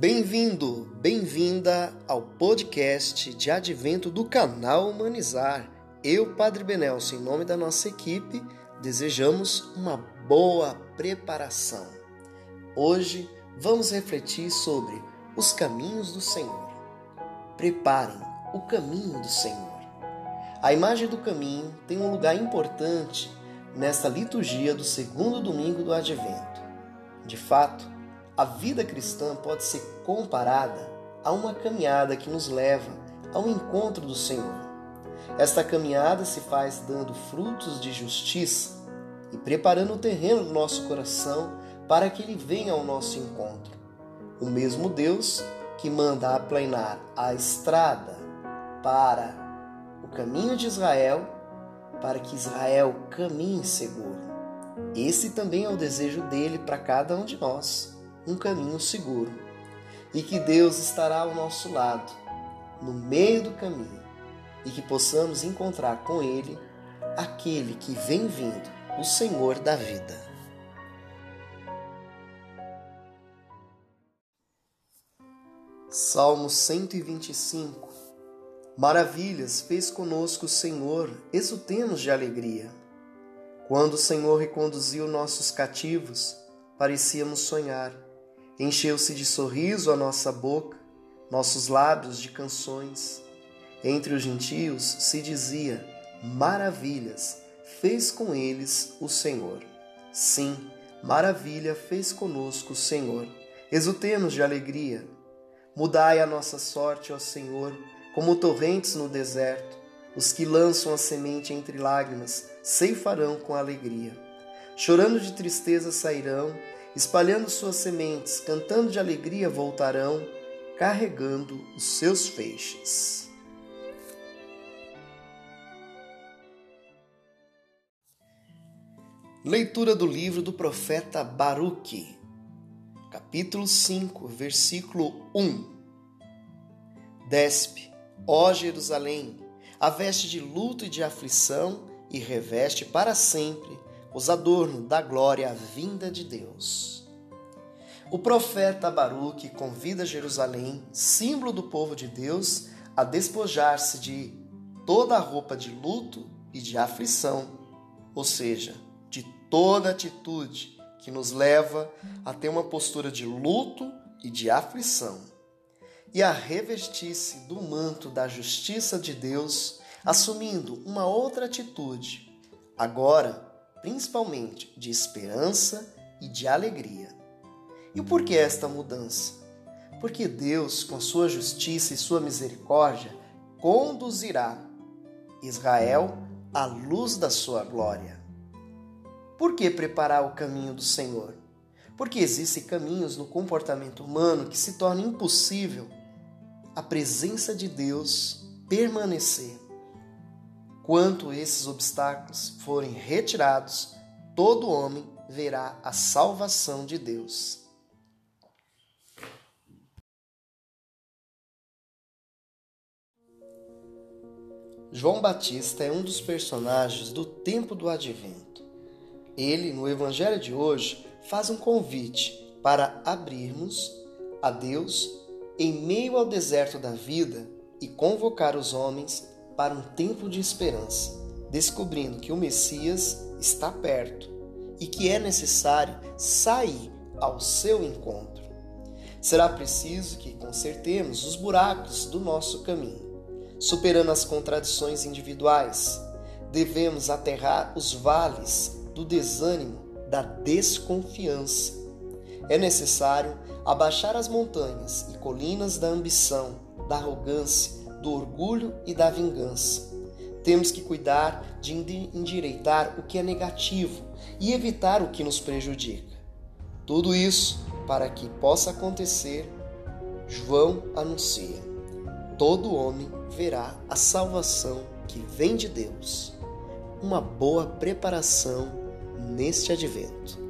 Bem-vindo, bem-vinda ao podcast de advento do canal Humanizar. Eu, Padre Benelson, em nome da nossa equipe, desejamos uma boa preparação. Hoje vamos refletir sobre os caminhos do Senhor. Preparem o caminho do Senhor. A imagem do caminho tem um lugar importante nesta liturgia do segundo domingo do advento. De fato, a vida cristã pode ser comparada a uma caminhada que nos leva ao encontro do Senhor. Esta caminhada se faz dando frutos de justiça e preparando o terreno do nosso coração para que ele venha ao nosso encontro. O mesmo Deus que manda aplanar a estrada para o caminho de Israel, para que Israel caminhe seguro. Esse também é o desejo dele para cada um de nós, um caminho seguro. E que Deus estará ao nosso lado, no meio do caminho, e que possamos encontrar com ele aquele que vem vindo, o Senhor da vida. Salmo 125 Maravilhas fez conosco o Senhor, exultemos de alegria. Quando o Senhor reconduziu nossos cativos, parecíamos sonhar. Encheu-se de sorriso a nossa boca, nossos lábios de canções. Entre os gentios se dizia: Maravilhas fez com eles o Senhor. Sim, maravilha fez conosco o Senhor. Exultemos de alegria. Mudai a nossa sorte, ó Senhor como torrentes no deserto, os que lançam a semente entre lágrimas ceifarão com alegria. Chorando de tristeza sairão, espalhando suas sementes, cantando de alegria voltarão, carregando os seus feixes. Leitura do livro do profeta Baruque, capítulo 5, versículo 1. Despe, Ó Jerusalém, a veste de luto e de aflição e reveste para sempre os adornos da glória vinda de Deus. O profeta Baruque convida Jerusalém, símbolo do povo de Deus, a despojar-se de toda a roupa de luto e de aflição, ou seja, de toda atitude que nos leva a ter uma postura de luto e de aflição e a revestir-se do manto da justiça de Deus, assumindo uma outra atitude, agora principalmente de esperança e de alegria. E por que esta mudança? Porque Deus, com sua justiça e sua misericórdia, conduzirá Israel à luz da sua glória. Por que preparar o caminho do Senhor? Porque existem caminhos no comportamento humano que se tornam impossível a presença de Deus permanecer. Quanto esses obstáculos forem retirados, todo homem verá a salvação de Deus. João Batista é um dos personagens do tempo do advento. Ele, no evangelho de hoje, faz um convite para abrirmos a Deus em meio ao deserto da vida e convocar os homens para um tempo de esperança, descobrindo que o Messias está perto e que é necessário sair ao seu encontro. Será preciso que consertemos os buracos do nosso caminho, superando as contradições individuais. Devemos aterrar os vales do desânimo, da desconfiança. É necessário abaixar as montanhas e colinas da ambição, da arrogância, do orgulho e da vingança. Temos que cuidar de endireitar o que é negativo e evitar o que nos prejudica. Tudo isso para que possa acontecer, João anuncia: todo homem verá a salvação que vem de Deus. Uma boa preparação neste advento.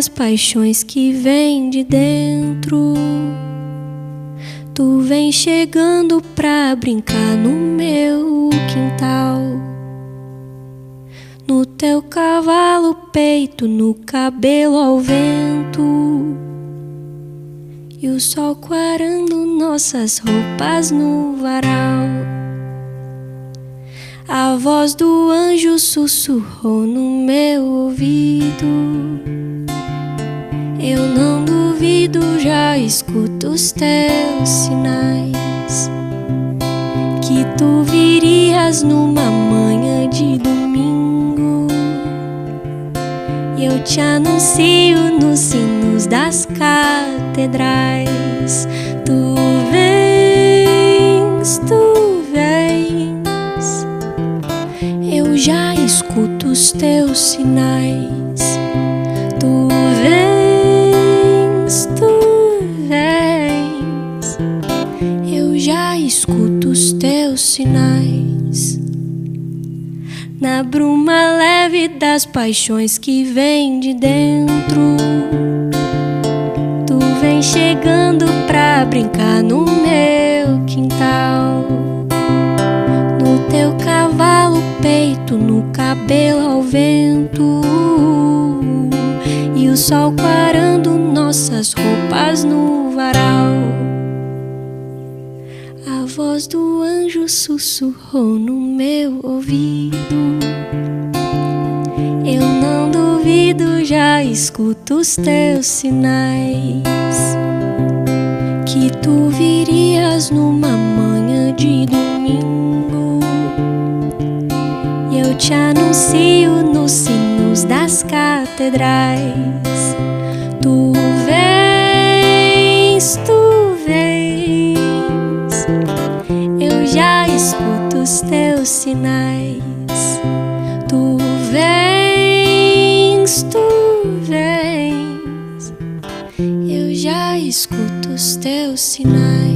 Das paixões que vem de dentro, tu vem chegando pra brincar no meu quintal. No teu cavalo peito, no cabelo ao vento. E o sol quarando nossas roupas no varal. A voz do anjo sussurrou no meu ouvido. Eu não duvido, já escuto os teus sinais. Que tu virias numa manhã de domingo. Eu te anuncio nos sinos das catedrais. Tu Eu já escuto os teus sinais. Na bruma leve das paixões que vem de dentro. Tu vem chegando pra brincar no meu quintal. No teu cavalo peito, no cabelo ao vento e o sol quarando nossas roupas no varal. A voz do anjo sussurrou no meu ouvido. Eu não duvido, já escuto os teus sinais. Que tu virias numa manhã de domingo te anuncio nos sinos das catedrais. Tu vens, tu escuto os teus sinais. Tu vens, tu vens, eu já escuto os teus sinais.